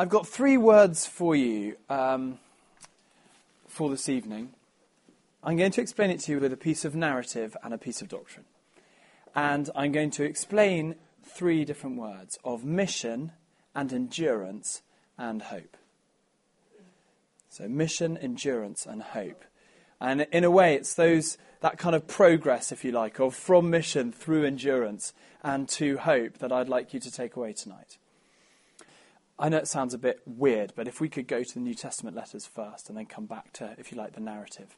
I've got three words for you um, for this evening. I'm going to explain it to you with a piece of narrative and a piece of doctrine. And I'm going to explain three different words of mission and endurance and hope. So, mission, endurance, and hope. And in a way, it's those, that kind of progress, if you like, of from mission through endurance and to hope that I'd like you to take away tonight. I know it sounds a bit weird, but if we could go to the New Testament letters first and then come back to, if you like, the narrative.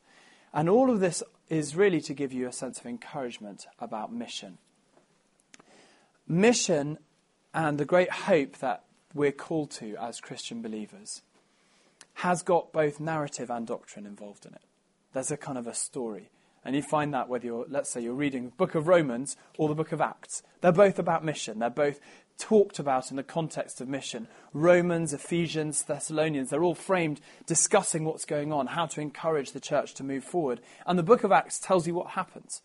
And all of this is really to give you a sense of encouragement about mission. Mission and the great hope that we're called to as Christian believers has got both narrative and doctrine involved in it. There's a kind of a story. And you find that whether you're, let's say, you're reading the book of Romans or the book of Acts, they're both about mission. They're both talked about in the context of mission. Romans, Ephesians, Thessalonians, they're all framed discussing what's going on, how to encourage the church to move forward. And the book of Acts tells you what happens.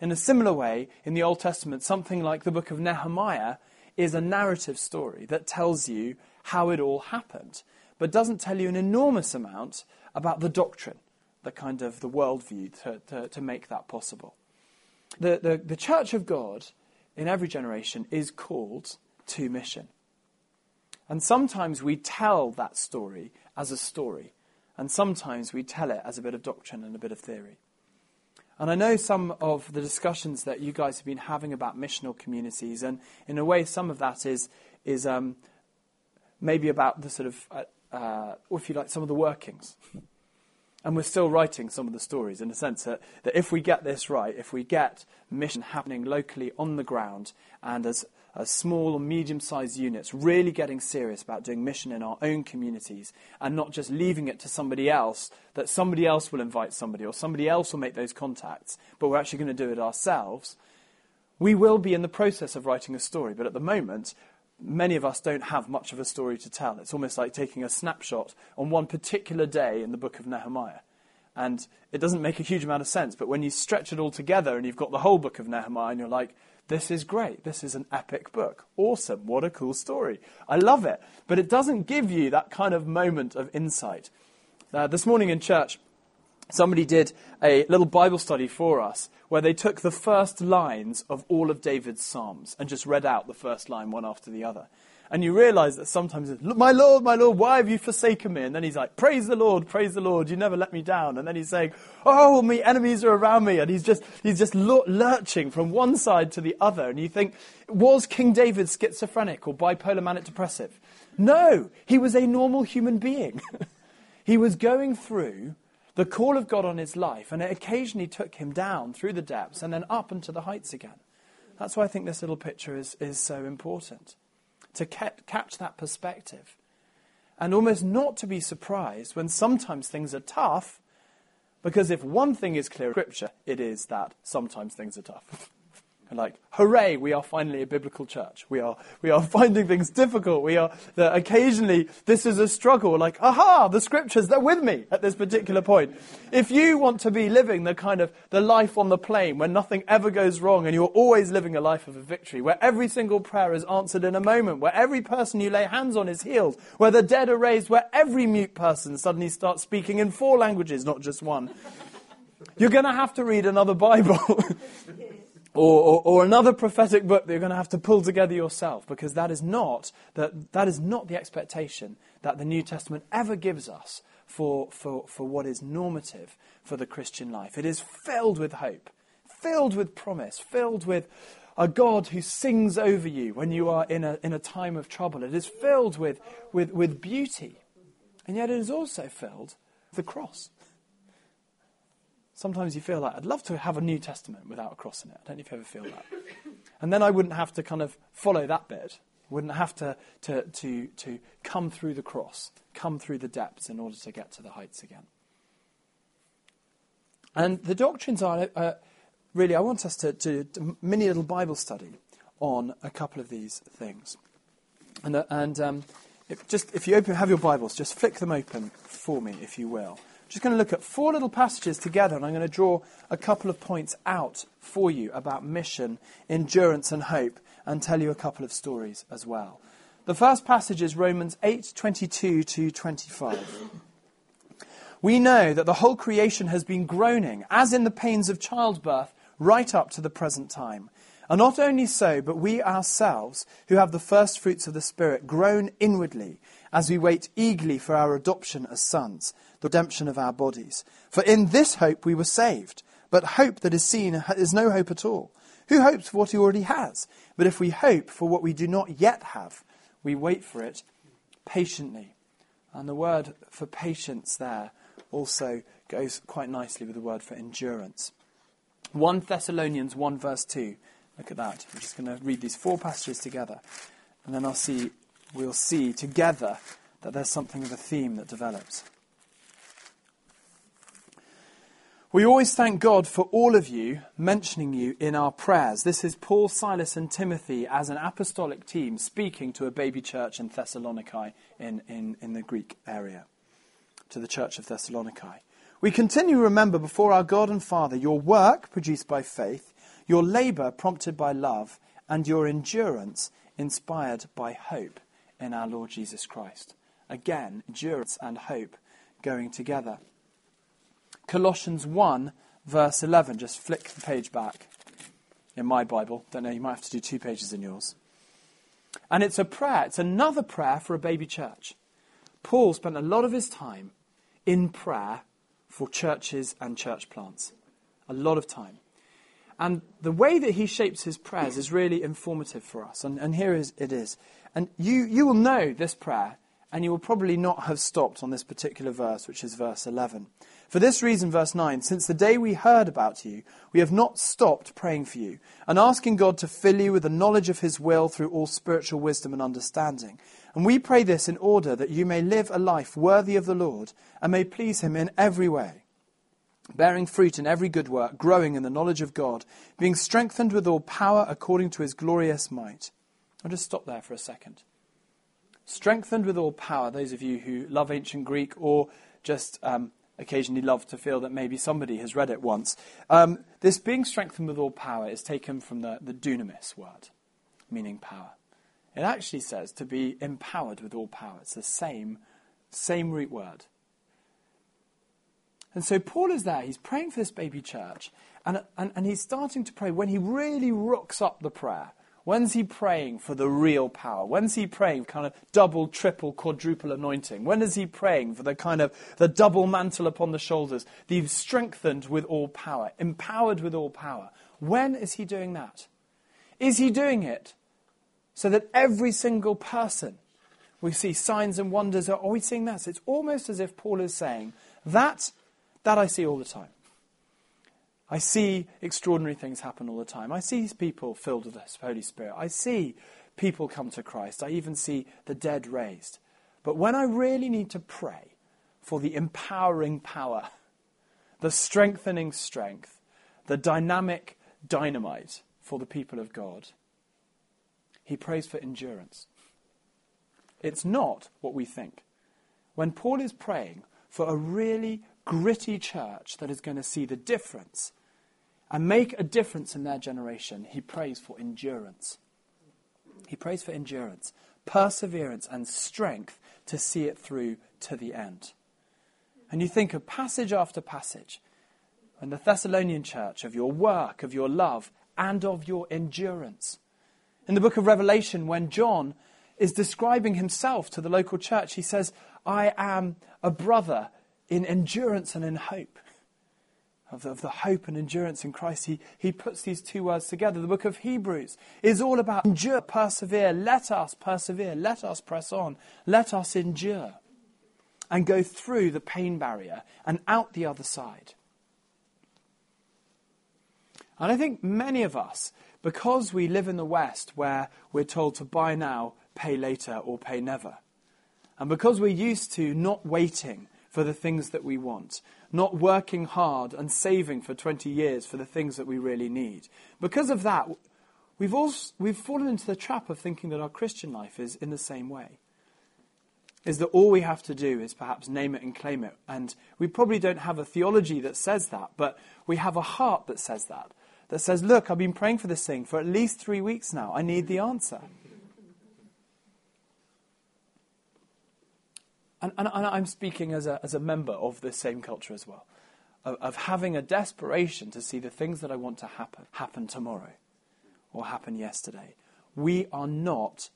In a similar way, in the Old Testament, something like the book of Nehemiah is a narrative story that tells you how it all happened, but doesn't tell you an enormous amount about the doctrine, the kind of the worldview to, to, to make that possible. The, the, the church of God in every generation is called to mission. And sometimes we tell that story as a story, and sometimes we tell it as a bit of doctrine and a bit of theory. And I know some of the discussions that you guys have been having about missional communities, and in a way, some of that is, is um, maybe about the sort of, uh, uh, or if you like, some of the workings. And we're still writing some of the stories in the sense that, that if we get this right, if we get mission happening locally on the ground and as, as small or medium sized units, really getting serious about doing mission in our own communities and not just leaving it to somebody else, that somebody else will invite somebody or somebody else will make those contacts, but we're actually going to do it ourselves, we will be in the process of writing a story. But at the moment, many of us don't have much of a story to tell. It's almost like taking a snapshot on one particular day in the book of Nehemiah. And it doesn't make a huge amount of sense, but when you stretch it all together and you've got the whole book of Nehemiah and you're like, this is great. This is an epic book. Awesome. What a cool story. I love it. But it doesn't give you that kind of moment of insight. Uh, this morning in church, somebody did a little Bible study for us where they took the first lines of all of David's Psalms and just read out the first line one after the other. And you realize that sometimes it's, my Lord, my Lord, why have you forsaken me? And then he's like, praise the Lord, praise the Lord, you never let me down. And then he's saying, oh, my enemies are around me. And he's just, he's just lurching from one side to the other. And you think, was King David schizophrenic or bipolar manic depressive? No, he was a normal human being. he was going through the call of God on his life, and it occasionally took him down through the depths and then up into the heights again. That's why I think this little picture is, is so important to catch that perspective. And almost not to be surprised when sometimes things are tough, because if one thing is clear in Scripture, it is that sometimes things are tough. Like, hooray, we are finally a biblical church. We are, we are finding things difficult. We are, occasionally this is a struggle. Like, aha, the scriptures, they're with me at this particular point. If you want to be living the kind of, the life on the plane where nothing ever goes wrong and you're always living a life of a victory, where every single prayer is answered in a moment, where every person you lay hands on is healed, where the dead are raised, where every mute person suddenly starts speaking in four languages, not just one. You're going to have to read another Bible. or, or, or, another prophetic book that you're going to have to pull together yourself because that is not that, that is not the expectation that the New Testament ever gives us for, for, for what is normative for the Christian life. It is filled with hope, filled with promise, filled with a God who sings over you when you are in a, in a time of trouble. It is filled with, with, with beauty. And yet it is also filled with the cross. Sometimes you feel like, I'd love to have a New Testament without a cross in it. I don't know if you ever feel that. And then I wouldn't have to kind of follow that bit. Wouldn't have to, to, to, to come through the cross, come through the depths in order to get to the heights again. And the doctrines are uh, really, I want us to, to, to mini little Bible study on a couple of these things. And, uh, and um, if, just if you open, have your Bibles, just flick them open for me, if you will just going to look at four little passages together, and I'm going to draw a couple of points out for you about mission, endurance, and hope, and tell you a couple of stories as well. The first passage is Romans 8:22 to 25. We know that the whole creation has been groaning, as in the pains of childbirth, right up to the present time. And not only so, but we ourselves, who have the first fruits of the Spirit, groan inwardly as we wait eagerly for our adoption as sons, the redemption of our bodies. For in this hope we were saved. But hope that is seen is no hope at all. Who hopes for what he already has? But if we hope for what we do not yet have, we wait for it patiently. And the word for patience there also goes quite nicely with the word for endurance. 1 Thessalonians 1 verse 2. Look at that. I'm just going to read these four passages together. And then I'll see, we'll see together that there's something of a theme that develops. We always thank God for all of you mentioning you in our prayers. This is Paul, Silas, and Timothy as an apostolic team speaking to a baby church in Thessaloniki in, in, in the Greek area, to the church of Thessaloniki. We continue to remember before our God and Father your work produced by faith, your labour prompted by love, and your endurance inspired by hope in our Lord Jesus Christ. Again, endurance and hope going together. Colossians 1, verse 11. Just flick the page back in my Bible. Don't know, you might have to do two pages in yours. And it's a prayer, it's another prayer for a baby church. Paul spent a lot of his time in prayer for churches and church plants. A lot of time. And the way that he shapes his prayers is really informative for us. And, and here is, it is. And you, you will know this prayer, and you will probably not have stopped on this particular verse, which is verse 11. For this reason, verse 9, since the day we heard about you, we have not stopped praying for you and asking God to fill you with the knowledge of his will through all spiritual wisdom and understanding. And we pray this in order that you may live a life worthy of the Lord and may please him in every way, bearing fruit in every good work, growing in the knowledge of God, being strengthened with all power according to his glorious might. I'll just stop there for a second. Strengthened with all power, those of you who love ancient Greek or just um, occasionally love to feel that maybe somebody has read it once. Um, this being strengthened with all power is taken from the, the dunamis word, meaning power. It actually says to be empowered with all power. It's the same, same root word. And so Paul is there, he's praying for this baby church, and, and, and he's starting to pray when he really rocks up the prayer. When's he praying for the real power? When's he praying kind of double, triple, quadruple anointing? When is he praying for the kind of the double mantle upon the shoulders, the strengthened with all power, empowered with all power? When is he doing that? Is he doing it so that every single person we see signs and wonders? Are we seeing that? It's almost as if Paul is saying that that I see all the time. I see extraordinary things happen all the time. I see people filled with the Holy Spirit. I see people come to Christ. I even see the dead raised. But when I really need to pray for the empowering power, the strengthening strength, the dynamic dynamite for the people of God, he prays for endurance. It's not what we think. When Paul is praying for a really gritty church that is going to see the difference and make a difference in their generation, he prays for endurance. He prays for endurance, perseverance, and strength to see it through to the end. And you think of passage after passage in the Thessalonian church of your work, of your love, and of your endurance. In the book of Revelation, when John is describing himself to the local church, he says, I am a brother in endurance and in hope of the, of the, hope and endurance in Christ, he, he puts these two words together. The book of Hebrews is all about endure, persevere. Let us persevere. Let us press on. Let us endure and go through the pain barrier and out the other side. And I think many of us, because we live in the West where we're told to buy now, pay later, or pay never, and because we're used to not waiting for the things that we want, not working hard and saving for 20 years for the things that we really need. Because of that, we've, also, we've fallen into the trap of thinking that our Christian life is in the same way. Is that all we have to do is perhaps name it and claim it. And we probably don't have a theology that says that, but we have a heart that says that. That says, look, I've been praying for this thing for at least three weeks now. I need the answer. And, and, and I'm speaking as a, as a member of this same culture as well, of, of having a desperation to see the things that I want to happen happen tomorrow or happen yesterday. We are not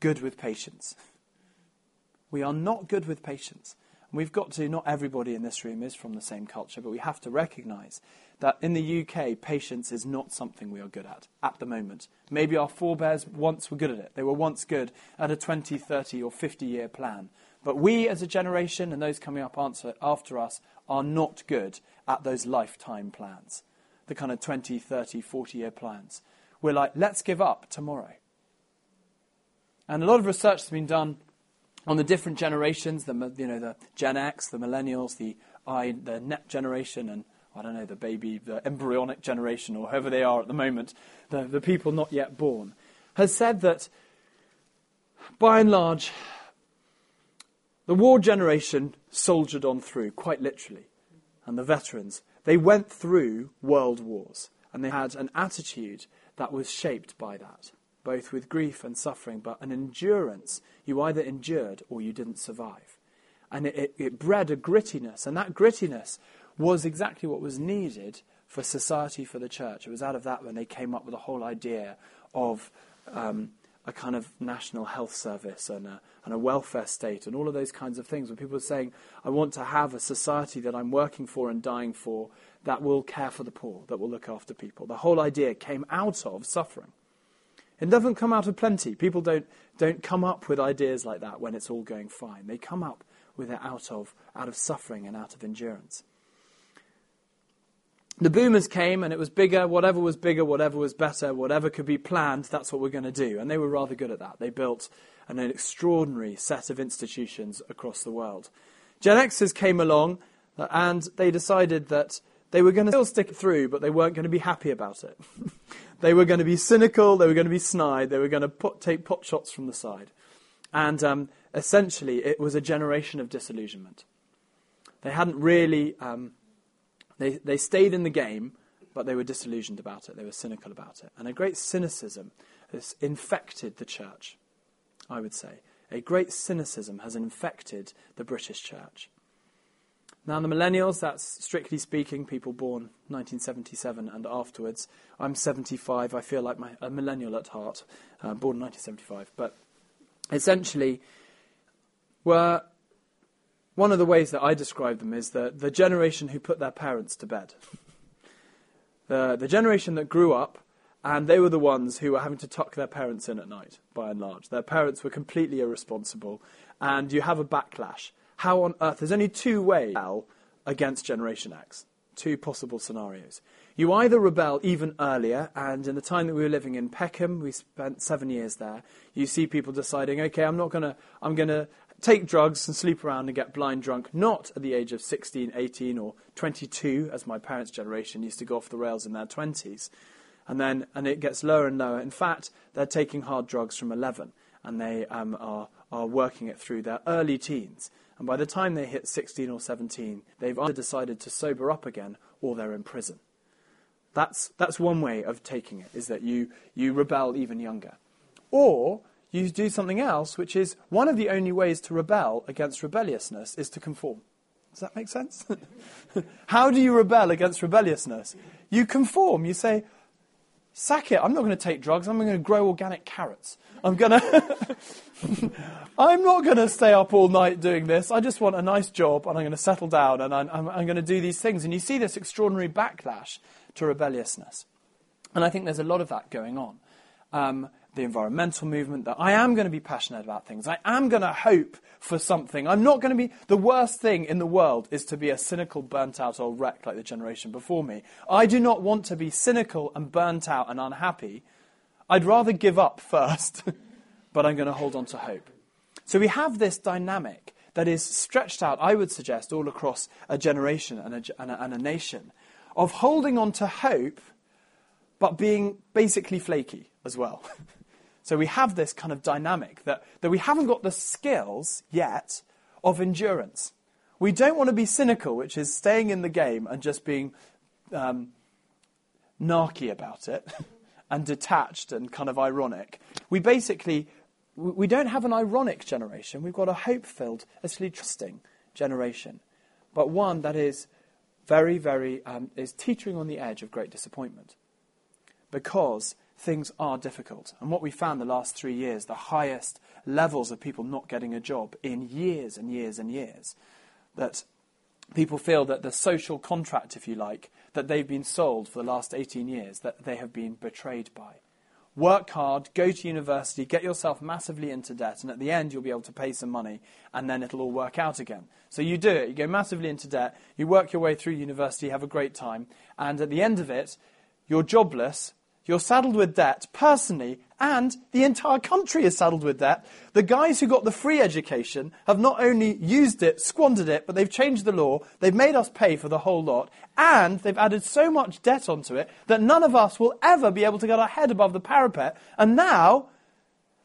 good with patience. We are not good with patience. We've got to, not everybody in this room is from the same culture, but we have to recognize that in the UK, patience is not something we are good at at the moment. Maybe our forebears once were good at it. They were once good at a 20, 30, or 50 year plan. But we as a generation and those coming up after us are not good at those lifetime plans, the kind of 20, 30, 40 year plans. We're like, let's give up tomorrow. And a lot of research has been done on the different generations, the, you know, the Gen X, the millennials, the I, the net generation, and I don't know, the baby, the embryonic generation, or whoever they are at the moment, the, the people not yet born, has said that by and large, the war generation soldiered on through, quite literally, and the veterans. They went through world wars, and they had an attitude that was shaped by that, both with grief and suffering, but an endurance. You either endured or you didn't survive. And it, it, it bred a grittiness, and that grittiness was exactly what was needed for society, for the church. It was out of that when they came up with the whole idea of um, a kind of national health service and a, and a welfare state and all of those kinds of things. When people are saying, I want to have a society that I'm working for and dying for that will care for the poor, that will look after people. The whole idea came out of suffering. It doesn't come out of plenty. People don't, don't come up with ideas like that when it's all going fine. They come up with it out of, out of suffering and out of endurance the boomers came and it was bigger, whatever was bigger, whatever was better, whatever could be planned, that's what we're going to do. And they were rather good at that. They built an extraordinary set of institutions across the world. Gen Xers came along uh, and they decided that they were going to still stick it through, but they weren't going to be happy about it. they were going to be cynical, they were going to be snide, they were going to put, take pot shots from the side. And um, essentially, it was a generation of disillusionment. They hadn't really. Um, they, they stayed in the game, but they were disillusioned about it. They were cynical about it. And a great cynicism has infected the church, I would say. A great cynicism has infected the British church. Now, the millennials, that's strictly speaking people born 1977 and afterwards. I'm 75. I feel like my, a millennial at heart, uh, born 1975. But essentially, were one of the ways that I describe them is the, the generation who put their parents to bed. the, the generation that grew up and they were the ones who were having to tuck their parents in at night, by and large. Their parents were completely irresponsible, and you have a backlash. How on earth? There's only two ways against Generation X, two possible scenarios. You either rebel even earlier, and in the time that we were living in Peckham, we spent seven years there. You see people deciding, okay, I'm not gonna, I'm gonna take drugs and sleep around and get blind drunk, not at the age of 16, 18, or 22, as my parents' generation used to go off the rails in their 20s. And then and it gets lower and lower. In fact, they're taking hard drugs from 11, and they um, are, are working it through their early teens. And by the time they hit 16 or 17, they've either decided to sober up again or they're in prison. That's, that's one way of taking it, is that you, you rebel even younger. Or you do something else, which is one of the only ways to rebel against rebelliousness is to conform. Does that make sense? How do you rebel against rebelliousness? You conform. You say, sack it. I'm not going to take drugs. I'm going to grow organic carrots. I'm going to. I'm not going to stay up all night doing this. I just want a nice job and I'm going to settle down and I'm, I'm, I'm going to do these things. And you see this extraordinary backlash to rebelliousness. And I think there's a lot of that going on. Um, the environmental movement, that I am going to be passionate about things. I am going to hope for something. I'm not going to be. The worst thing in the world is to be a cynical, burnt out old wreck like the generation before me. I do not want to be cynical and burnt out and unhappy. I'd rather give up first, but I'm going to hold on to hope. So we have this dynamic that is stretched out, I would suggest, all across a generation and a, and a, and a nation of holding on to hope, but being basically flaky as well. So we have this kind of dynamic that, that we haven't got the skills yet of endurance. We don't want to be cynical, which is staying in the game and just being um, narky about it and detached and kind of ironic. We basically we don't have an ironic generation. We've got a hope filled, actually trusting generation, but one that is very, very, um, is teetering on the edge of great disappointment because things are difficult. And what we found the last three years, the highest levels of people not getting a job in years and years and years, that people feel that the social contract, if you like, that they've been sold for the last 18 years, that they have been betrayed by. Work hard, go to university, get yourself massively into debt, and at the end you'll be able to pay some money, and then it'll all work out again. So you do it, you go massively into debt, you work your way through university, have a great time, and at the end of it, you're jobless, you're saddled with debt personally, and the entire country is saddled with debt. The guys who got the free education have not only used it, squandered it, but they've changed the law, they've made us pay for the whole lot, and they've added so much debt onto it that none of us will ever be able to get our head above the parapet. And now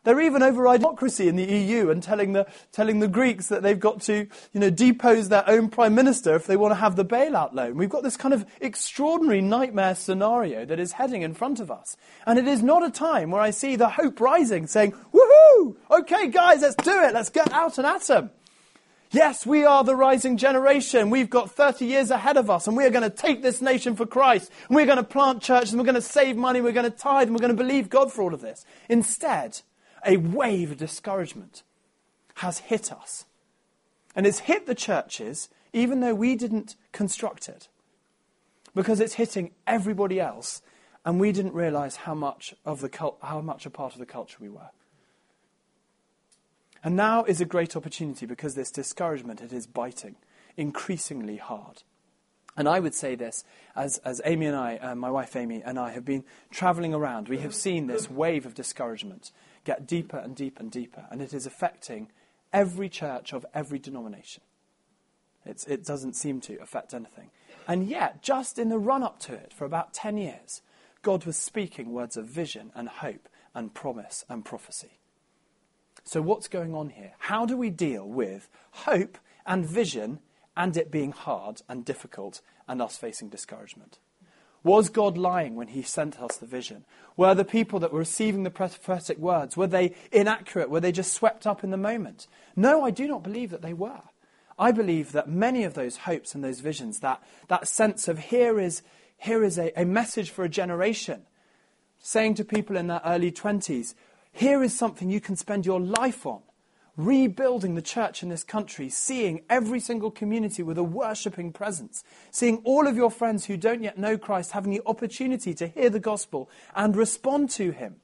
they're even overriding democracy in the EU and telling the, telling the Greeks that they've got to you know, depose their own prime minister if they want to have the bailout loan. We've got this kind of extraordinary nightmare scenario that is heading in front of us. And it is not a time where I see the hope rising, saying, woohoo, okay guys, let's do it, let's get out and at them. Yes, we are the rising generation. We've got 30 years ahead of us, and we are going to take this nation for Christ. And we're going to plant churches, and we're going to save money, we're going to tithe, and we're going to believe God for all of this. Instead, a wave of discouragement has hit us. And it's hit the churches, even though we didn't construct it, because it's hitting everybody else, and we didn't realize how much, of the cult, how much a part of the culture we were. And now is a great opportunity because this discouragement, it is biting increasingly hard. And I would say this as, as Amy and I, uh, my wife Amy and I, have been traveling around, we have seen this wave of discouragement get deeper and deeper and deeper, and it is affecting every church of every denomination. It's, it doesn't seem to affect anything. And yet, just in the run up to it, for about 10 years, God was speaking words of vision and hope and promise and prophecy. So, what's going on here? How do we deal with hope and vision and it being hard and difficult and us facing discouragement? Was God lying when he sent us the vision? Were the people that were receiving the prophetic words, were they inaccurate? Were they just swept up in the moment? No, I do not believe that they were. I believe that many of those hopes and those visions, that, that sense of here is, here is a, a message for a generation, saying to people in their early 20s, here is something you can spend your life on rebuilding the church in this country, seeing every single community with a worshipping presence, seeing all of your friends who don't yet know Christ having the opportunity to hear the gospel and respond to him.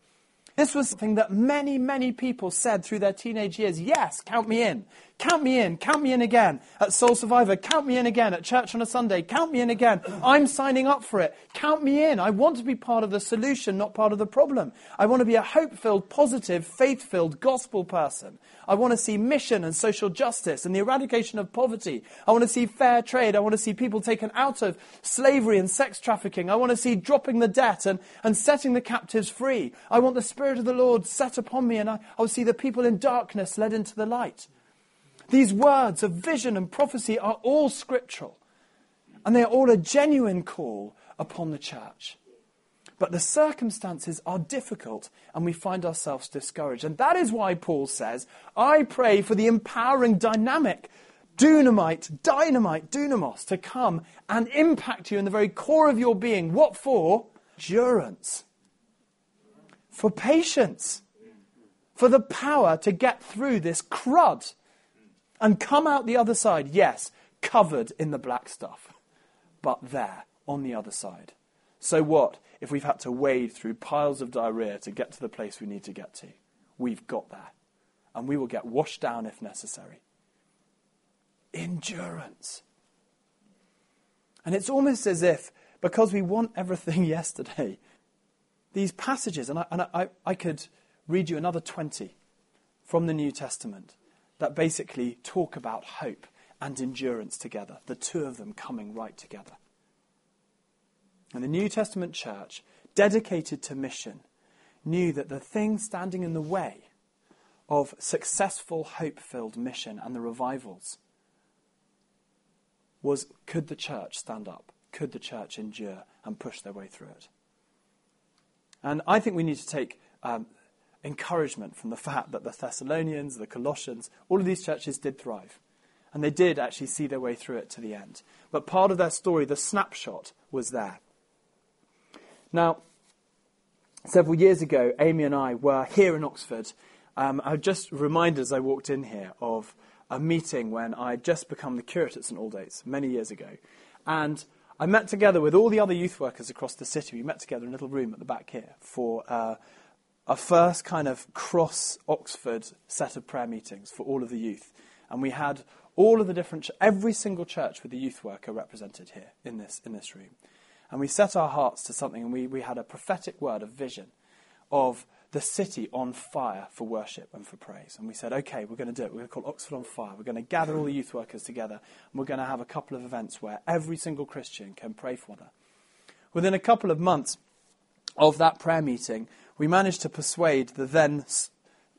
This was something that many, many people said through their teenage years. Yes, count me in. Count me in. Count me in again. At Soul Survivor, count me in again. At church on a Sunday, count me in again. I'm signing up for it. Count me in. I want to be part of the solution, not part of the problem. I want to be a hope filled, positive, faith filled gospel person. I want to see mission and social justice and the eradication of poverty. I want to see fair trade. I want to see people taken out of slavery and sex trafficking. I want to see dropping the debt and, and setting the captives free. I want the Spirit of the Lord set upon me and I, I will see the people in darkness led into the light. These words of vision and prophecy are all scriptural. And they are all a genuine call upon the church. But the circumstances are difficult and we find ourselves discouraged. And that is why Paul says, I pray for the empowering dynamic, dunamite, dynamite, dunamos to come and impact you in the very core of your being. What for? Endurance. For patience. For the power to get through this crud and come out the other side, yes, covered in the black stuff, but there on the other side. So what? if we've had to wade through piles of diarrhea to get to the place we need to get to. We've got there. And we will get washed down if necessary. Endurance. And it's almost as if, because we want everything yesterday, these passages, and I, and I, I could read you another 20 from the New Testament that basically talk about hope and endurance together, the two of them coming right together. And the New Testament church, dedicated to mission, knew that the thing standing in the way of successful, hope filled mission and the revivals was could the church stand up? Could the church endure and push their way through it? And I think we need to take um, encouragement from the fact that the Thessalonians, the Colossians, all of these churches did thrive. And they did actually see their way through it to the end. But part of their story, the snapshot, was there. Now, several years ago, Amy and I were here in Oxford. Um, I just reminded as I walked in here of a meeting when I had just become the curate at St Aldate's many years ago. And I met together with all the other youth workers across the city. We met together in a little room at the back here for uh, a first kind of cross Oxford set of prayer meetings for all of the youth. And we had all of the different, every single church with a youth worker represented here in this, in this room. And we set our hearts to something, and we, we had a prophetic word of vision of the city on fire for worship and for praise. And we said, okay, we're going to do it. We're going to call Oxford on Fire. We're going to gather all the youth workers together, and we're going to have a couple of events where every single Christian can pray for them. Within a couple of months of that prayer meeting, we managed to persuade the then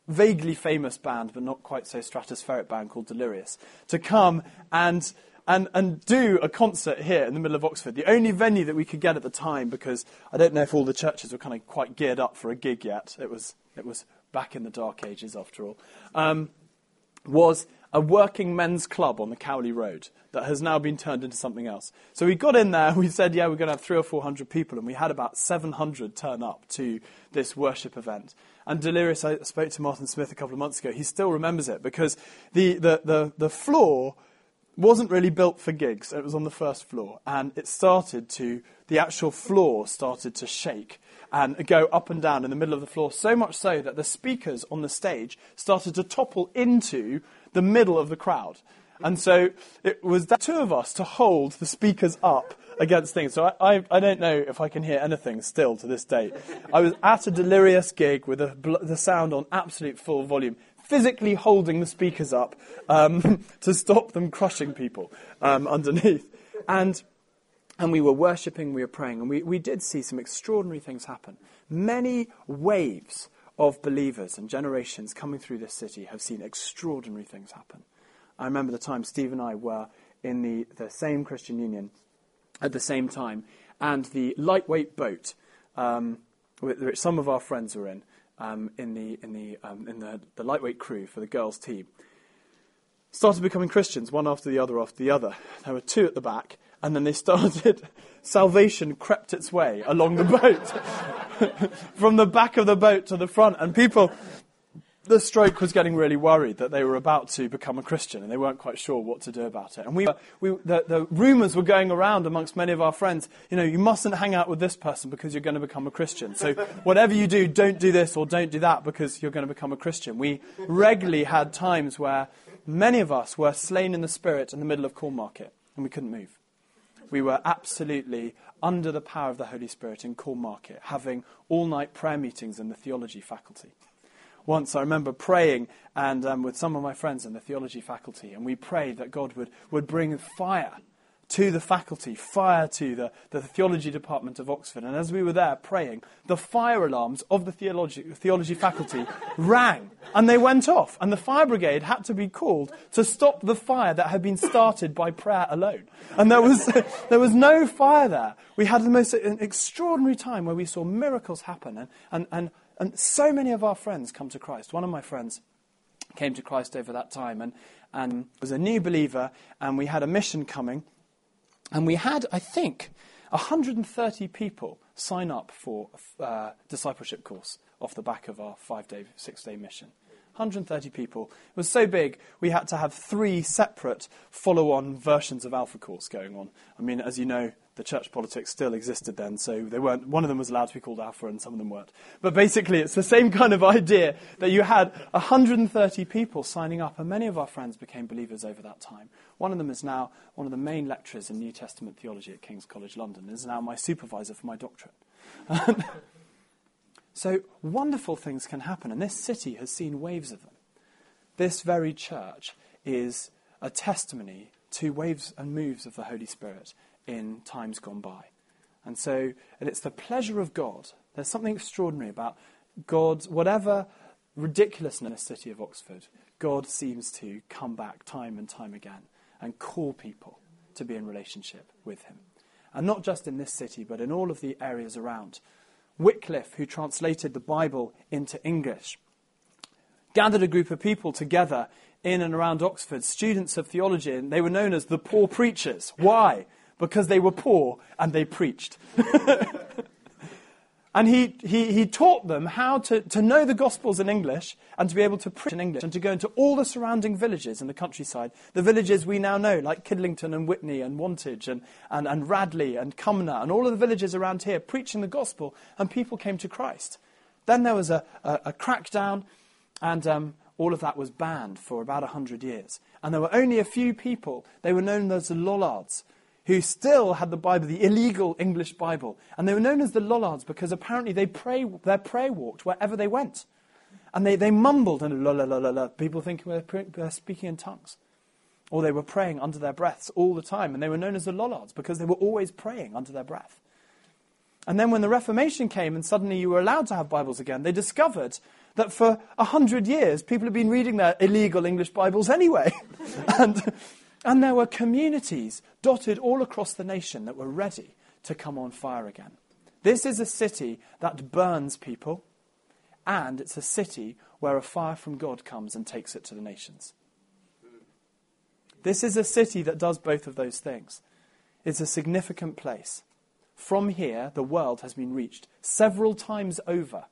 vaguely famous band, but not quite so stratospheric band called Delirious, to come and and, and do a concert here in the middle of Oxford. The only venue that we could get at the time, because I don't know if all the churches were kind of quite geared up for a gig yet. It was, it was back in the dark ages, after all. Um, was a working men's club on the Cowley Road that has now been turned into something else. So we got in there we said, yeah, we're going to have three or four hundred people, and we had about 700 turn up to this worship event. And Delirious, I spoke to Martin Smith a couple of months ago, he still remembers it because the, the, the, the floor wasn't really built for gigs. It was on the first floor. And it started to, the actual floor started to shake and go up and down in the middle of the floor, so much so that the speakers on the stage started to topple into the middle of the crowd. And so it was the two of us to hold the speakers up against things. So I, I, I, don't know if I can hear anything still to this day. I was at a delirious gig with a, the sound on absolute full volume physically holding the speakers up um, to stop them crushing people um, underneath. And, and we were worshipping, we were praying, and we, we did see some extraordinary things happen. Many waves of believers and generations coming through this city have seen extraordinary things happen. I remember the time Steve and I were in the, the same Christian Union at the same time, and the lightweight boat, um, which some of our friends were in, um, in the in the um, in the, the lightweight crew for the girls' team started becoming Christians, one after the other after the other. There were two at the back, and then they started. Salvation crept its way along the boat, from the back of the boat to the front, and people the stroke was getting really worried that they were about to become a Christian and they weren't quite sure what to do about it. And we, we, the, the rumors were going around amongst many of our friends, you know, you mustn't hang out with this person because you're going to become a Christian. So whatever you do, don't do this or don't do that because you're going to become a Christian. We regularly had times where many of us were slain in the spirit in the middle of Cornmarket and we couldn't move. We were absolutely under the power of the Holy Spirit in Cornmarket, having all night prayer meetings in the theology faculty. Once I remember praying and um, with some of my friends in the theology faculty, and we prayed that God would, would bring fire to the faculty, fire to the, the theology department of Oxford. And as we were there praying, the fire alarms of the theology, theology faculty rang and they went off. And the fire brigade had to be called to stop the fire that had been started by prayer alone. And there was, there was no fire there. We had the most extraordinary time where we saw miracles happen and, and, and and so many of our friends come to Christ. One of my friends came to Christ over that time and, and was a new believer, and we had a mission coming. And we had, I think, 130 people sign up for a uh, discipleship course off the back of our five day, six day mission. 130 people. It was so big, we had to have three separate follow on versions of Alpha Course going on. I mean, as you know, the church politics still existed then, so they weren't, one of them was allowed to be called Alpha and some of them weren't. But basically, it's the same kind of idea that you had 130 people signing up, and many of our friends became believers over that time. One of them is now one of the main lecturers in New Testament theology at King's College London, and is now my supervisor for my doctorate. so wonderful things can happen, and this city has seen waves of them. This very church is a testimony to waves and moves of the Holy Spirit in times gone by. And so, and it's the pleasure of God. There's something extraordinary about God's, whatever ridiculousness in the city of Oxford, God seems to come back time and time again and call people to be in relationship with Him. And not just in this city, but in all of the areas around. Wycliffe, who translated the Bible into English, gathered a group of people together in and around Oxford, students of theology, and they were known as the poor preachers. Why? Because they were poor and they preached. And he, he, he taught them how to, to know the Gospels in English and to be able to preach in English and to go into all the surrounding villages in the countryside. The villages we now know, like Kidlington and Witney and Wantage and, and, and Radley and Cumnor and all of the villages around here, preaching the Gospel, and people came to Christ. Then there was a, a, a crackdown, and um, all of that was banned for about 100 years. And there were only a few people, they were known as the Lollards, who still had the Bible, the illegal English Bible. And they were known as the Lollards because apparently they pray, their prayer walked wherever they went. And they, they mumbled and la la la la la, people thinking they're, speaking in tongues. Or they were praying under their breaths all the time. And they were known as the Lollards because they were always praying under their breath. And then when the Reformation came and suddenly you were allowed to have Bibles again, they discovered that for a hundred years people had been reading their illegal English Bibles anyway. and and there were communities dotted all across the nation that were ready to come on fire again. This is a city that burns people, and it's a city where a fire from God comes and takes it to the nations. This is a city that does both of those things. It's a significant place. From here, the world has been reached several times over.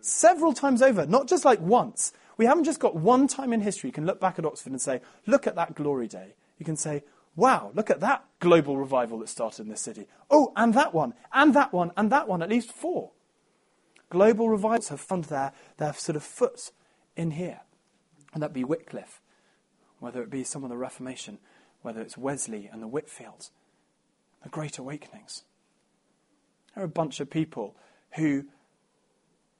Several times over, not just like once, we haven't just got one time in history you can look back at Oxford and say, look at that glory day. You can say, wow, look at that global revival that started in this city. Oh, and that one, and that one, and that one, at least four. Global revivals have found their, their sort of foot in here. And that be Wycliffe, whether it be some of the Reformation, whether it's Wesley and the Whitefields, the Great Awakenings. There are a bunch of people who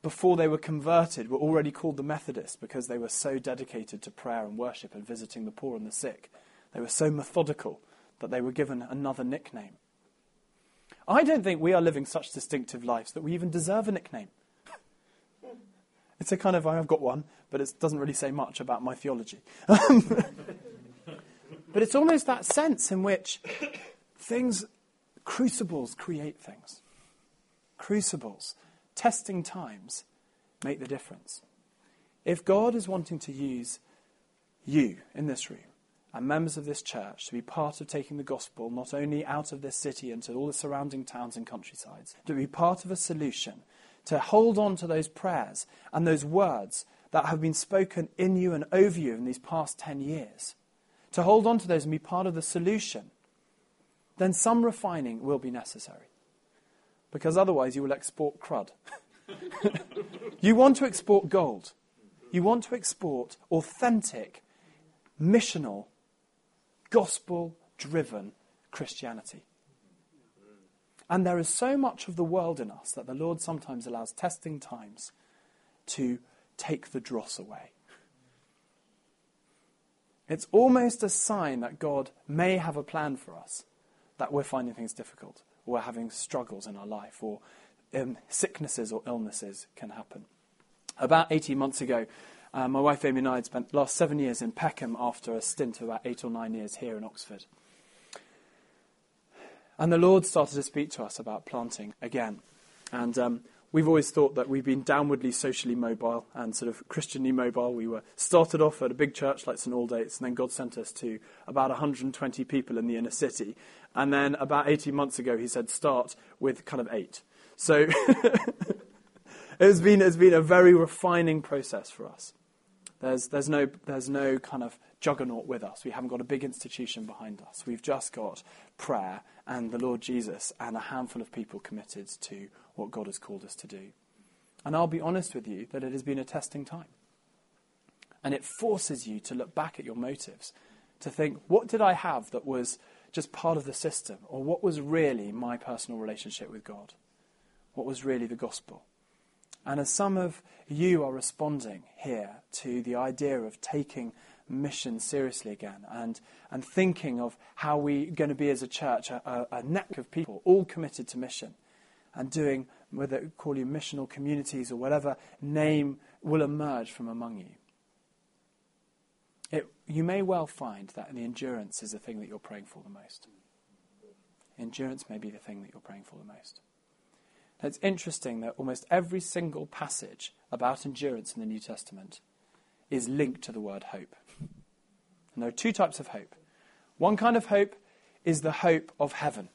before they were converted, were already called the Methodists because they were so dedicated to prayer and worship and visiting the poor and the sick. They were so methodical that they were given another nickname. I don't think we are living such distinctive lives that we even deserve a nickname. it's a kind of, I've got one, but it doesn't really say much about my theology. but it's almost that sense in which things, crucibles create things. Crucibles testing times make the difference. If God is wanting to use you in this room and members of this church to be part of taking the gospel not only out of this city and to all the surrounding towns and countrysides, to be part of a solution, to hold on to those prayers and those words that have been spoken in you and over you in these past 10 years, to hold on to those and be part of the solution, then some refining will be necessary because otherwise you will export crud. you want to export gold. You want to export authentic, missional, gospel driven Christianity. And there is so much of the world in us that the Lord sometimes allows testing times to take the dross away. It's almost a sign that God may have a plan for us that we're finding things difficult we're having struggles in our life, or um, sicknesses or illnesses can happen. About 18 months ago, uh, my wife Amy and I had spent the last seven years in Peckham after a stint of about eight or nine years here in Oxford. And the Lord started to speak to us about planting again. And um, we've always thought that we've been downwardly socially mobile and sort of Christianly mobile. We were started off at a big church like St Aldate's, and then God sent us to about 120 people in the inner city. And then about 18 months ago, he said, start with kind of eight. So it's, been, it's been a very refining process for us. There's, there's, no, there's no kind of juggernaut with us. We haven't got a big institution behind us. We've just got prayer and the Lord Jesus and a handful of people committed to what God has called us to do. And I'll be honest with you that it has been a testing time. And it forces you to look back at your motives, to think, what did I have that was just part of the system? Or what was really my personal relationship with God? What was really the gospel? And as some of you are responding here to the idea of taking mission seriously again and, and thinking of how we're going to be as a church, a, a, a neck of people all committed to mission and doing, whether call you missional communities or whatever name will emerge from among you. It, you may well find that the endurance is the thing that you're praying for the most. Endurance may be the thing that you're praying for the most. Now, It's interesting that almost every single passage about endurance in the New Testament is linked to the word hope. And there are two types of hope. One kind of hope is the hope of heaven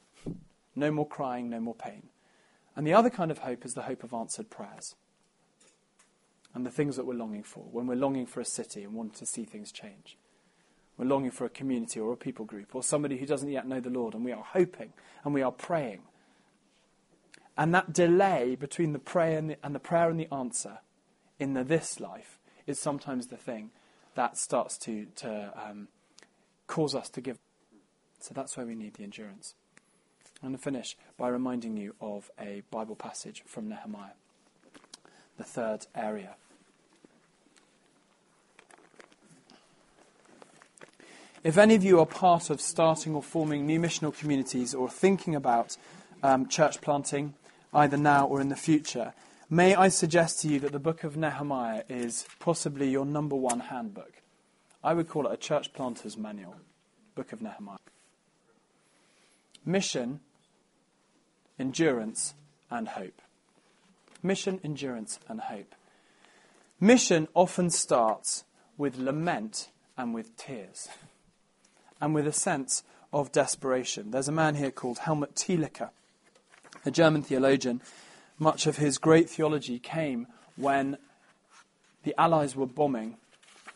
no more crying, no more pain. And the other kind of hope is the hope of answered prayers and the things that we're longing for. When we're longing for a city and want to see things change, we're longing for a community or a people group or somebody who doesn't yet know the Lord, and we are hoping and we are praying. And that delay between the prayer and the, and the prayer and the answer in the this life is sometimes the thing that starts to, to um, cause us to give. So that's why we need the endurance. I'm going to finish by reminding you of a Bible passage from Nehemiah, the third area. If any of you are part of starting or forming new missional communities or thinking about um, church planting, either now or in the future, may I suggest to you that the book of Nehemiah is possibly your number one handbook. I would call it a church planter's manual, book of Nehemiah. Mission, endurance, and hope. Mission, endurance, and hope. Mission often starts with lament and with tears, and with a sense of desperation. There's a man here called Helmut Thielicke a German theologian, much of his great theology came when the Allies were bombing,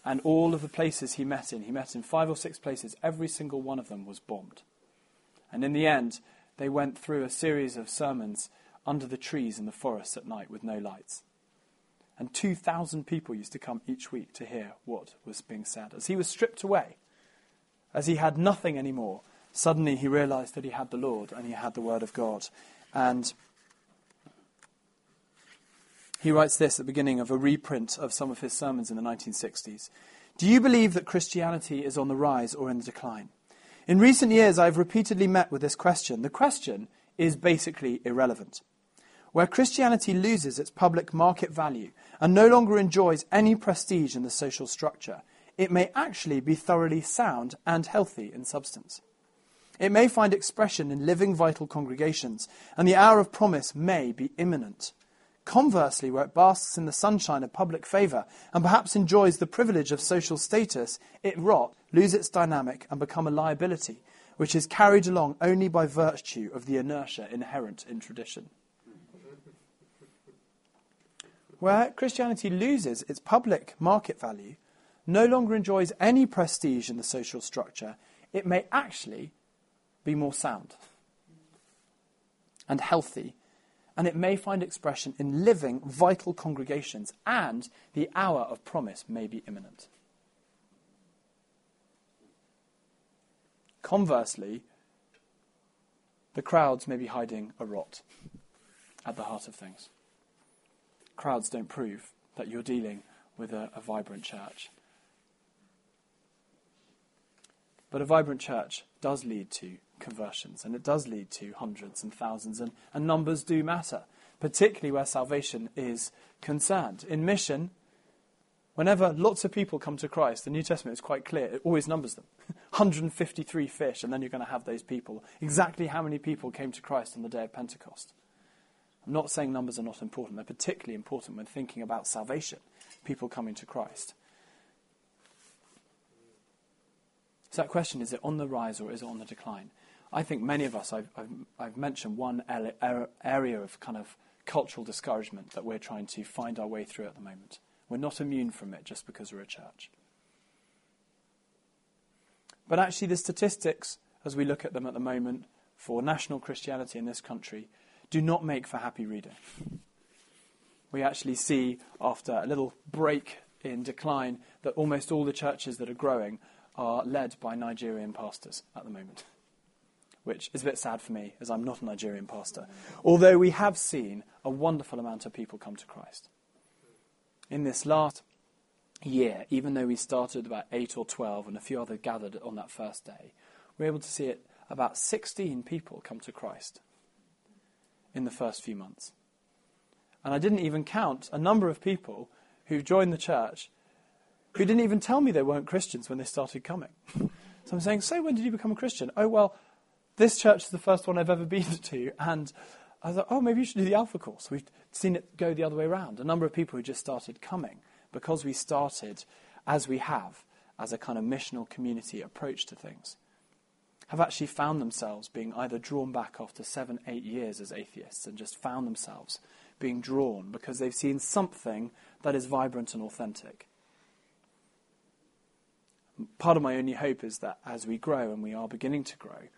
and all of the places he met in, he met in five or six places, every single one of them was bombed. And in the end, they went through a series of sermons under the trees in the forests at night with no lights. And 2,000 people used to come each week to hear what was being said. As he was stripped away, as he had nothing anymore, suddenly he realized that he had the Lord and he had the Word of God. And he writes this at the beginning of a reprint of some of his sermons in the 1960s. Do you believe that Christianity is on the rise or in the decline? In recent years, I've repeatedly met with this question. The question is basically irrelevant. Where Christianity loses its public market value and no longer enjoys any prestige in the social structure, it may actually be thoroughly sound and healthy in substance. It may find expression in living, vital congregations, and the hour of promise may be imminent. Conversely, where it basks in the sunshine of public favour and perhaps enjoys the privilege of social status, it rot, lose its dynamic, and become a liability, which is carried along only by virtue of the inertia inherent in tradition. Where Christianity loses its public market value, no longer enjoys any prestige in the social structure, it may actually be more sound and healthy, and it may find expression in living, vital congregations, and the hour of promise may be imminent. Conversely, the crowds may be hiding a rot at the heart of things. Crowds don't prove that you're dealing with a, a vibrant church. But a vibrant church does lead to conversions, and it does lead to hundreds and thousands, and, and numbers do matter, particularly where salvation is concerned. In mission, whenever lots of people come to Christ, the New Testament is quite clear, it always numbers them 153 fish, and then you're going to have those people. Exactly how many people came to Christ on the day of Pentecost? Not saying numbers are not important, they're particularly important when thinking about salvation, people coming to Christ. So that question is it on the rise or is it on the decline? I think many of us, I've, I've, I've mentioned one er-, area of kind of cultural discouragement that we're trying to find our way through at the moment. We're not immune from it just because we're a church. But actually, the statistics, as we look at them at the moment, for national Christianity in this country, do not make for happy reading. We actually see, after a little break in decline, that almost all the churches that are growing are led by Nigerian pastors at the moment which is a bit sad for me as I'm not a Nigerian pastor. Although we have seen a wonderful amount of people come to Christ. In this last year, even though we started about 8 or 12 and a few others gathered on that first day, we're able to see it about 16 people come to Christ in the first few months. And I didn't even count a number of people who joined the church who didn't even tell me they weren't Christians when they started coming. so I'm saying, so when did you become a Christian? Oh, well, this church is the first one I've ever been to, and I thought, oh, maybe you should do the Alpha course. We've seen it go the other way around. A number of people who just started coming because we started as we have, as a kind of missional community approach to things, have actually found themselves being either drawn back after seven, eight years as atheists and just found themselves being drawn because they've seen something that is vibrant and authentic. Part of my only hope is that as we grow, and we are beginning to grow,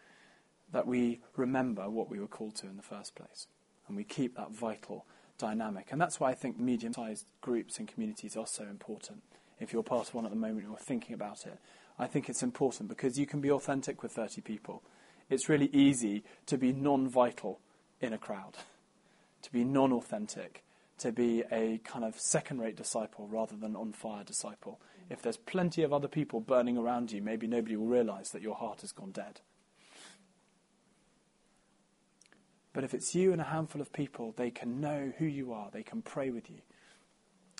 that we remember what we were called to in the first place. And we keep that vital dynamic. And that's why I think medium sized groups and communities are so important. If you're part of one at the moment or thinking about it, I think it's important because you can be authentic with 30 people. It's really easy to be non vital in a crowd, to be non authentic, to be a kind of second rate disciple rather than on fire disciple. If there's plenty of other people burning around you, maybe nobody will realize that your heart has gone dead. But if it's you and a handful of people, they can know who you are, they can pray with you,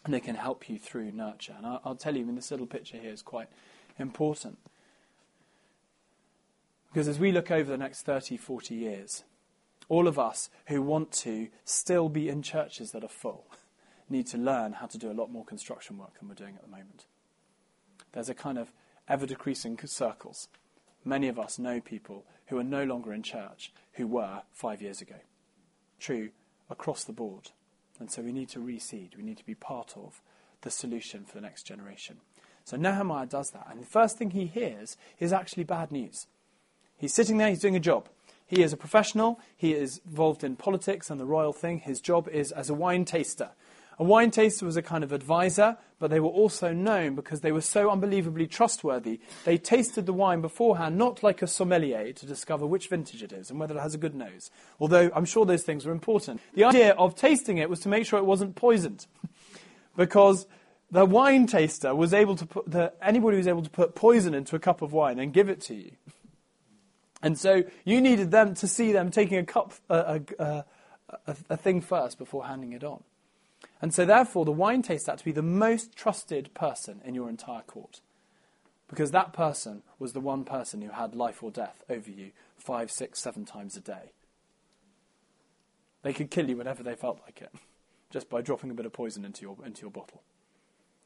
and they can help you through nurture. And I'll, I'll tell you, I mean, this little picture here is quite important. Because as we look over the next 30, 40 years, all of us who want to still be in churches that are full need to learn how to do a lot more construction work than we're doing at the moment. There's a kind of ever decreasing circles. Many of us know people who are no longer in church who were five years ago. True across the board. And so we need to reseed. We need to be part of the solution for the next generation. So Nehemiah does that. And the first thing he hears is actually bad news. He's sitting there, he's doing a job. He is a professional, he is involved in politics and the royal thing. His job is as a wine taster. A wine taster was a kind of advisor, but they were also known because they were so unbelievably trustworthy. They tasted the wine beforehand, not like a sommelier to discover which vintage it is and whether it has a good nose. Although I'm sure those things are important. The idea of tasting it was to make sure it wasn't poisoned. because the wine taster was able to put, the, anybody was able to put poison into a cup of wine and give it to you. And so you needed them to see them taking a cup, a, a, a, a thing first before handing it on. And so, therefore, the wine taster had to be the most trusted person in your entire court. Because that person was the one person who had life or death over you five, six, seven times a day. They could kill you whenever they felt like it, just by dropping a bit of poison into your, into your bottle.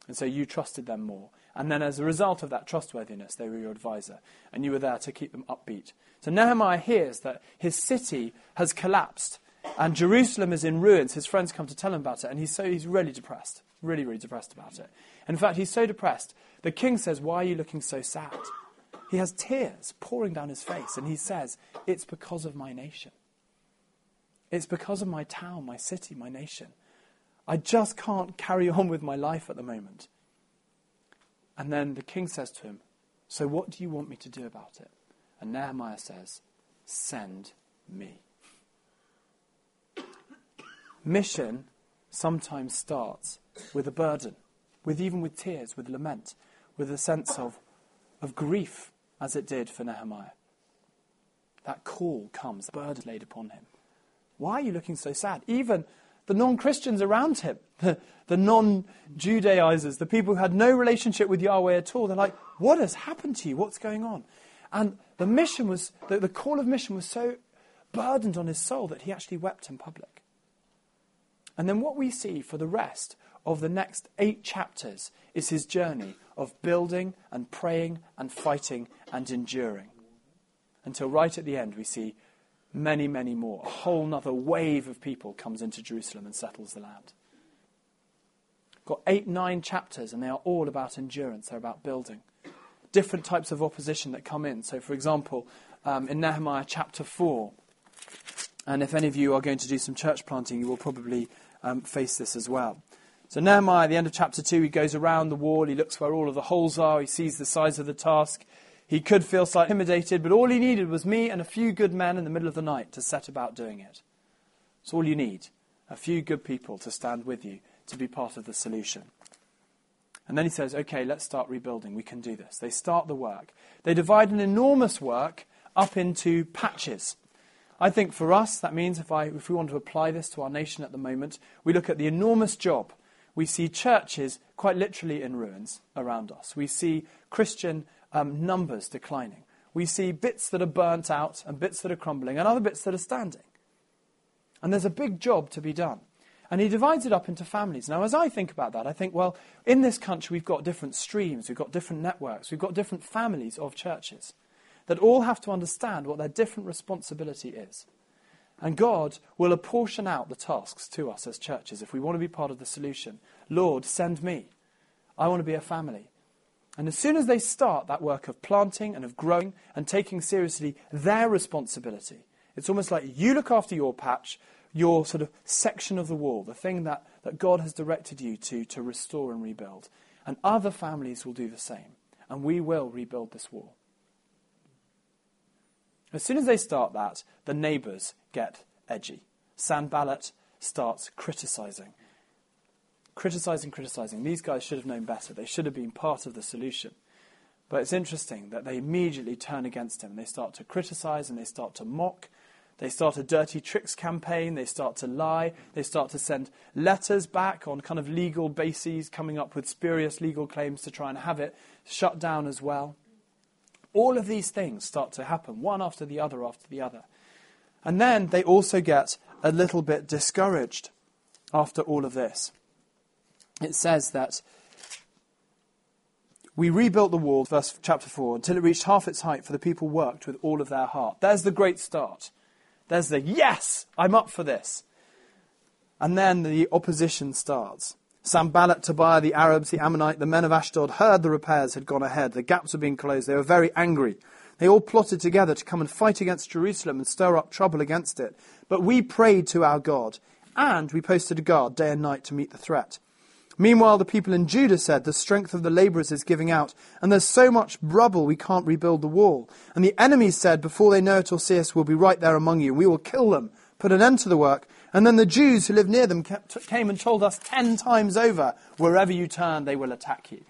And so you trusted them more. And then, as a result of that trustworthiness, they were your advisor. And you were there to keep them upbeat. So Nehemiah hears that his city has collapsed and Jerusalem is in ruins. His friends come to tell him about it, and he's, so, he's really depressed. Really, really depressed about it. In fact, he's so depressed, the king says, Why are you looking so sad? He has tears pouring down his face, and he says, It's because of my nation. It's because of my town, my city, my nation. I just can't carry on with my life at the moment. And then the king says to him, So what do you want me to do about it? And Nehemiah says, Send me. Mission sometimes starts with a burden, with even with tears, with lament, with a sense of, of grief, as it did for Nehemiah. That call comes, the burden laid upon him. Why are you looking so sad? Even the non Christians around him, the, the non Judaizers, the people who had no relationship with Yahweh at all, they're like, What has happened to you? What's going on? And the mission was, the, the call of mission was so burdened on his soul that he actually wept in public. And then what we see for the rest of the next eight chapters is his journey of building and praying and fighting and enduring. Until right at the end, we see many, many more. A whole other wave of people comes into Jerusalem and settles the land. Got eight, nine chapters, and they are all about endurance. They're about building. Different types of opposition that come in. So, for example, um, in Nehemiah chapter 4, and if any of you are going to do some church planting, you will probably um, face this as well. So Nehemiah, at the end of chapter 2, he goes around the wall, he looks where all of the holes are, he sees the size of the task. He could feel slightly intimidated, but all he needed was me and a few good men in the middle of the night to set about doing it. It's all you need. A few good people to stand with you to be part of the solution. And then he says, okay, let's start rebuilding. We can do this. They start the work. They divide an enormous work up into patches. I think for us, that means if, I, if we want to apply this to our nation at the moment, we look at the enormous job. We see churches quite literally in ruins around us. We see Christian um, numbers declining. We see bits that are burnt out and bits that are crumbling and other bits that are standing. And there's a big job to be done. And he divides it up into families. Now, as I think about that, I think, well, in this country, we've got different streams, we've got different networks, we've got different families of churches that all have to understand what their different responsibility is. And God will apportion out the tasks to us as churches if we want to be part of the solution. Lord, send me. I want to be a family. And as soon as they start that work of planting and of growing and taking seriously their responsibility, it's almost like you look after your patch, your sort of section of the wall, the thing that, that God has directed you to, to restore and rebuild. And other families will do the same. And we will rebuild this wall. As soon as they start that, the neighbours get edgy. Sanballat starts criticizing. Criticizing, criticizing. These guys should have known better. They should have been part of the solution. But it's interesting that they immediately turn against him. They start to criticize and they start to mock they start a dirty tricks campaign. They start to lie. They start to send letters back on kind of legal bases, coming up with spurious legal claims to try and have it shut down as well. All of these things start to happen, one after the other after the other. And then they also get a little bit discouraged after all of this. It says that we rebuilt the wall, verse chapter 4, until it reached half its height, for the people worked with all of their heart. There's the great start. There's the yes, I'm up for this. And then the opposition starts. Sanballat, Tobiah, the Arabs, the Ammonite, the men of Ashdod heard the repairs had gone ahead. The gaps were being closed. They were very angry. They all plotted together to come and fight against Jerusalem and stir up trouble against it. But we prayed to our God, and we posted a guard day and night to meet the threat. Meanwhile, the people in Judah said, The strength of the laborers is giving out, and there's so much rubble we can't rebuild the wall. And the enemies said, Before they know it or see us, we'll be right there among you, we will kill them, put an end to the work. And then the Jews who lived near them came and told us ten times over, Wherever you turn, they will attack you.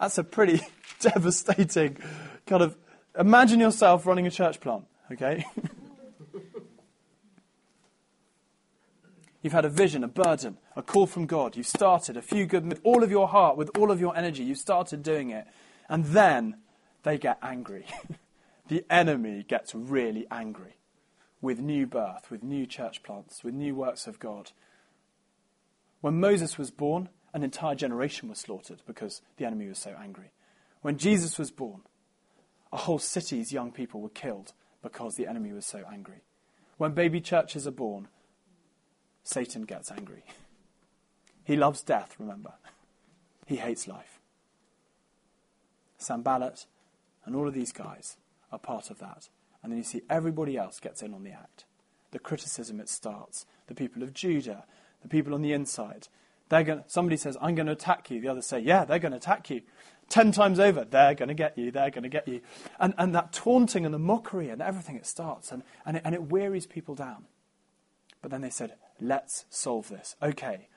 That's a pretty devastating kind of. Imagine yourself running a church plant, okay? You've had a vision, a burden, a call from God. You've started a few good, with all of your heart, with all of your energy. You've started doing it. And then they get angry. the enemy gets really angry with new birth, with new church plants, with new works of God. When Moses was born, an entire generation was slaughtered because the enemy was so angry. When Jesus was born, a whole city's young people were killed because the enemy was so angry. When baby churches are born, Satan gets angry. He loves death, remember. He hates life. Sanballat and all of these guys are part of that. And then you see everybody else gets in on the act. The criticism it starts. The people of Judah, the people on the inside. They're going somebody says, I'm going to attack you. The others say, Yeah, they're going to attack you. Ten times over, they're going to get you, they're going to get you. And, and that taunting and the mockery and everything, it starts. And, and, it, and it wearies people down. But then they said, let's solve this. Okay,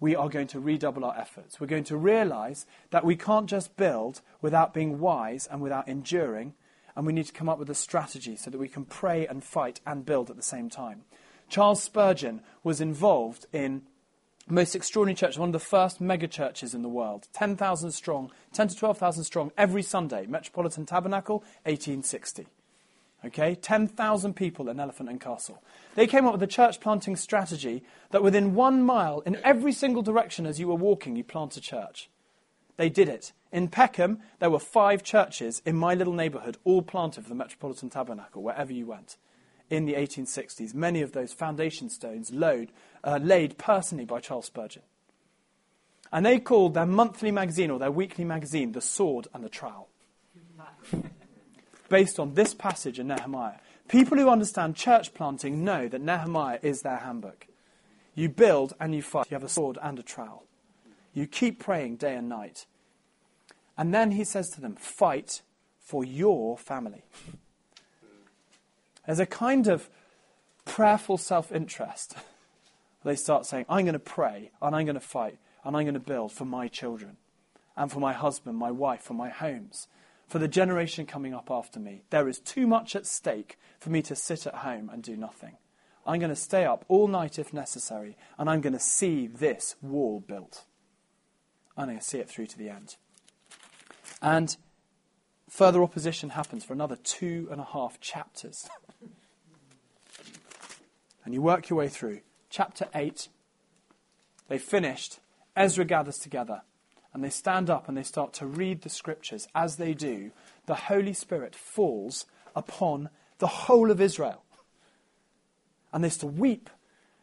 we are going to redouble our efforts. We're going to realize that we can't just build without being wise and without enduring, and we need to come up with a strategy so that we can pray and fight and build at the same time. Charles Spurgeon was involved in most extraordinary church, one of the first mega churches in the world, 10,000 strong, 10 to 12,000 strong every Sunday, Metropolitan Tabernacle, 1860. Okay, 10,000 people in Elephant and Castle. They came up with a church planting strategy that within one mile, in every single direction as you were walking, you plant a church. They did it. In Peckham, there were five churches in my little neighbourhood, all planted for the Metropolitan Tabernacle, wherever you went, in the 1860s. Many of those foundation stones laid, uh, laid personally by Charles Spurgeon. And they called their monthly magazine or their weekly magazine The Sword and the Trowel based on this passage in Nehemiah. People who understand church planting know that Nehemiah is their handbook. You build and you fight. You have a sword and a trowel. You keep praying day and night. And then he says to them, fight for your family. There's a kind of prayerful self interest. They start saying, I'm going to pray and I'm going to fight and I'm going to build for my children and for my husband, my wife, for my homes for the generation coming up after me. There is too much at stake for me to sit at home and do nothing. I'm going to stay up all night if necessary, and I'm going to see this wall built. I'm going to see it through to the end. And further opposition happens for another two and a half chapters. And you work your way through. Chapter 8, they finished. Ezra gathers together and they stand up and they start to read the scriptures. As they do, the Holy Spirit falls upon the whole of Israel. And they start to weep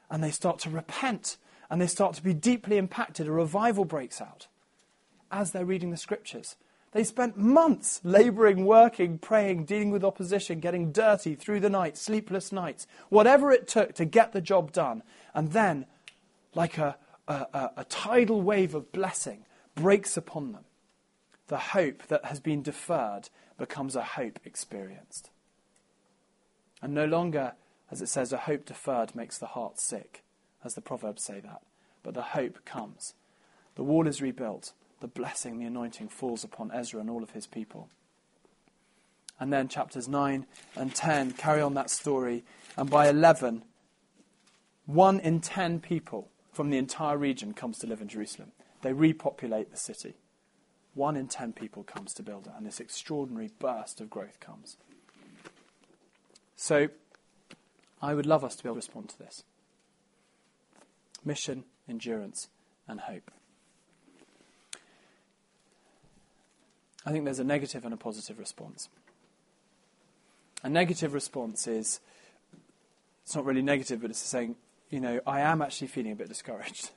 and they start to repent and they start to be deeply impacted. A revival breaks out as they're reading the scriptures. They spent months laboring, working, praying, dealing with opposition, getting dirty through the night, sleepless nights, whatever it took to get the job done. And then, like a, a, a, a tidal wave of blessing breaks upon them, the hope that has been deferred becomes a hope experienced. And no longer, as it says, a hope deferred makes the heart sick, as the Proverbs say that, but the hope comes. The wall is rebuilt the blessing, the anointing falls upon Ezra and all of his people. And then chapters 9 and 10 carry on that story. And by 11, one in 10 people from the entire region comes to live in Jerusalem. They repopulate the city. One in 10 people comes to build it. And this extraordinary burst of growth comes. So I would love us to be able to respond to this mission, endurance, and hope. I think there's a negative and a positive response. A negative response is it's not really negative, but it's saying, you know, I am actually feeling a bit discouraged,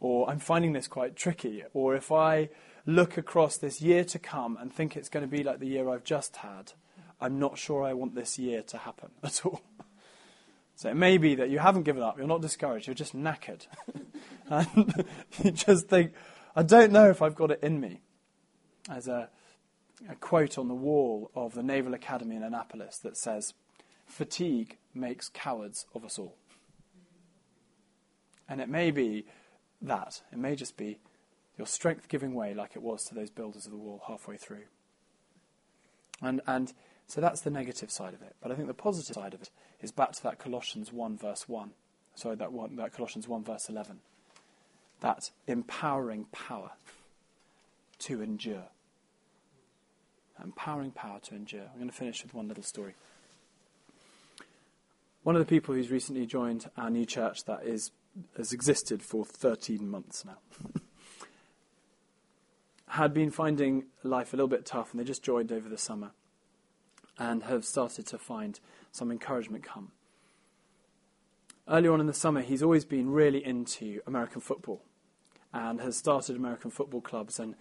or I'm finding this quite tricky, or if I look across this year to come and think it's going to be like the year I've just had, I'm not sure I want this year to happen at all. So it may be that you haven't given up, you're not discouraged, you're just knackered. and you just think, I don't know if I've got it in me as a, a quote on the wall of the Naval Academy in Annapolis that says, Fatigue makes cowards of us all. And it may be that. It may just be your strength giving way like it was to those builders of the wall halfway through. And, and so that's the negative side of it. But I think the positive side of it is back to that Colossians 1 verse 1. Sorry, that, one, that Colossians 1 verse 11. That empowering power to endure empowering power to endure. I'm going to finish with one little story. One of the people who's recently joined our new church that is, has existed for 13 months now had been finding life a little bit tough, and they just joined over the summer and have started to find some encouragement come. Earlier on in the summer, he's always been really into American football and has started American football clubs and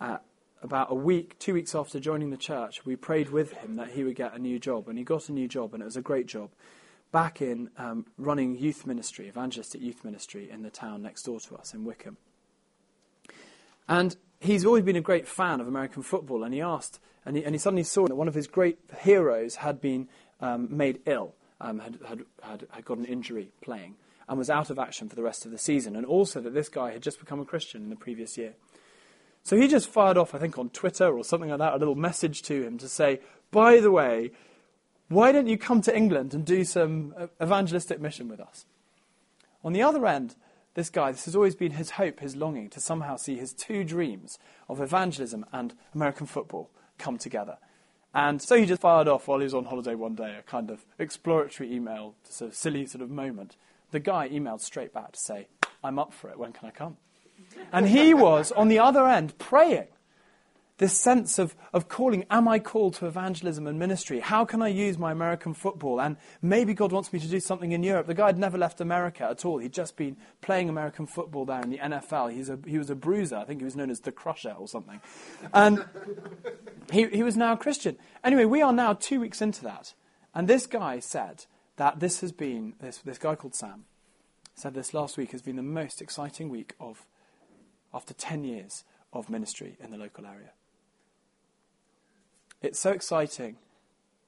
uh, about a week, two weeks after joining the church, we prayed with him that he would get a new job. And he got a new job, and it was a great job, back in um, running youth ministry, evangelistic youth ministry in the town next door to us in Wickham. And he's always been a great fan of American football, and he asked, and he, and he suddenly saw that one of his great heroes had been um, made ill, um, had, had, had, had got an injury playing, and was out of action for the rest of the season, and also that this guy had just become a Christian in the previous year. So he just fired off, I think, on Twitter or something like that, a little message to him to say, by the way, why don't you come to England and do some uh, evangelistic mission with us? On the other end, this guy, this has always been his hope, his longing to somehow see his two dreams of evangelism and American football come together. And so he just fired off while he was on holiday one day, a kind of exploratory email, just a silly sort of moment. The guy emailed straight back to say, I'm up for it, when can I come? And he was on the other end praying. This sense of, of calling, am I called to evangelism and ministry? How can I use my American football? And maybe God wants me to do something in Europe. The guy had never left America at all. He'd just been playing American football there in the NFL. He's a, he was a bruiser. I think he was known as the Crusher or something. And he, he was now a Christian. Anyway, we are now two weeks into that. And this guy said that this has been, this, this guy called Sam, said this last week has been the most exciting week of after 10 years of ministry in the local area. It's so exciting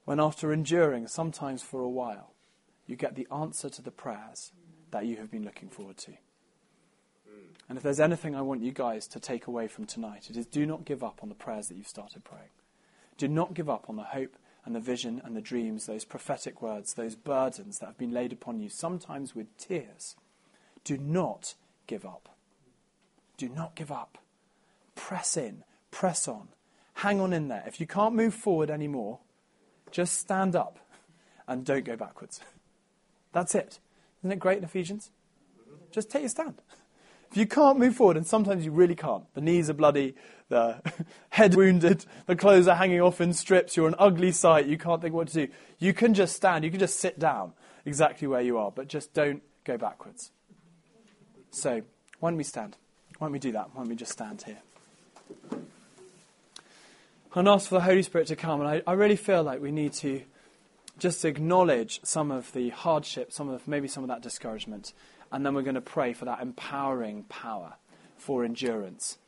when, after enduring sometimes for a while, you get the answer to the prayers that you have been looking forward to. And if there's anything I want you guys to take away from tonight, it is do not give up on the prayers that you've started praying. Do not give up on the hope and the vision and the dreams, those prophetic words, those burdens that have been laid upon you, sometimes with tears. Do not give up. Do not give up. Press in, press on, hang on in there. If you can't move forward anymore, just stand up and don't go backwards. That's it. Isn't it great in Ephesians? Just take your stand. If you can't move forward, and sometimes you really can't, the knees are bloody, the head wounded, the clothes are hanging off in strips, you're an ugly sight, you can't think what to do. You can just stand, you can just sit down exactly where you are, but just don't go backwards. So, why don't we stand? Why don't we do that? Why don't we just stand here? And ask for the Holy Spirit to come. And I, I really feel like we need to just acknowledge some of the hardship, some of maybe some of that discouragement, and then we're going to pray for that empowering power for endurance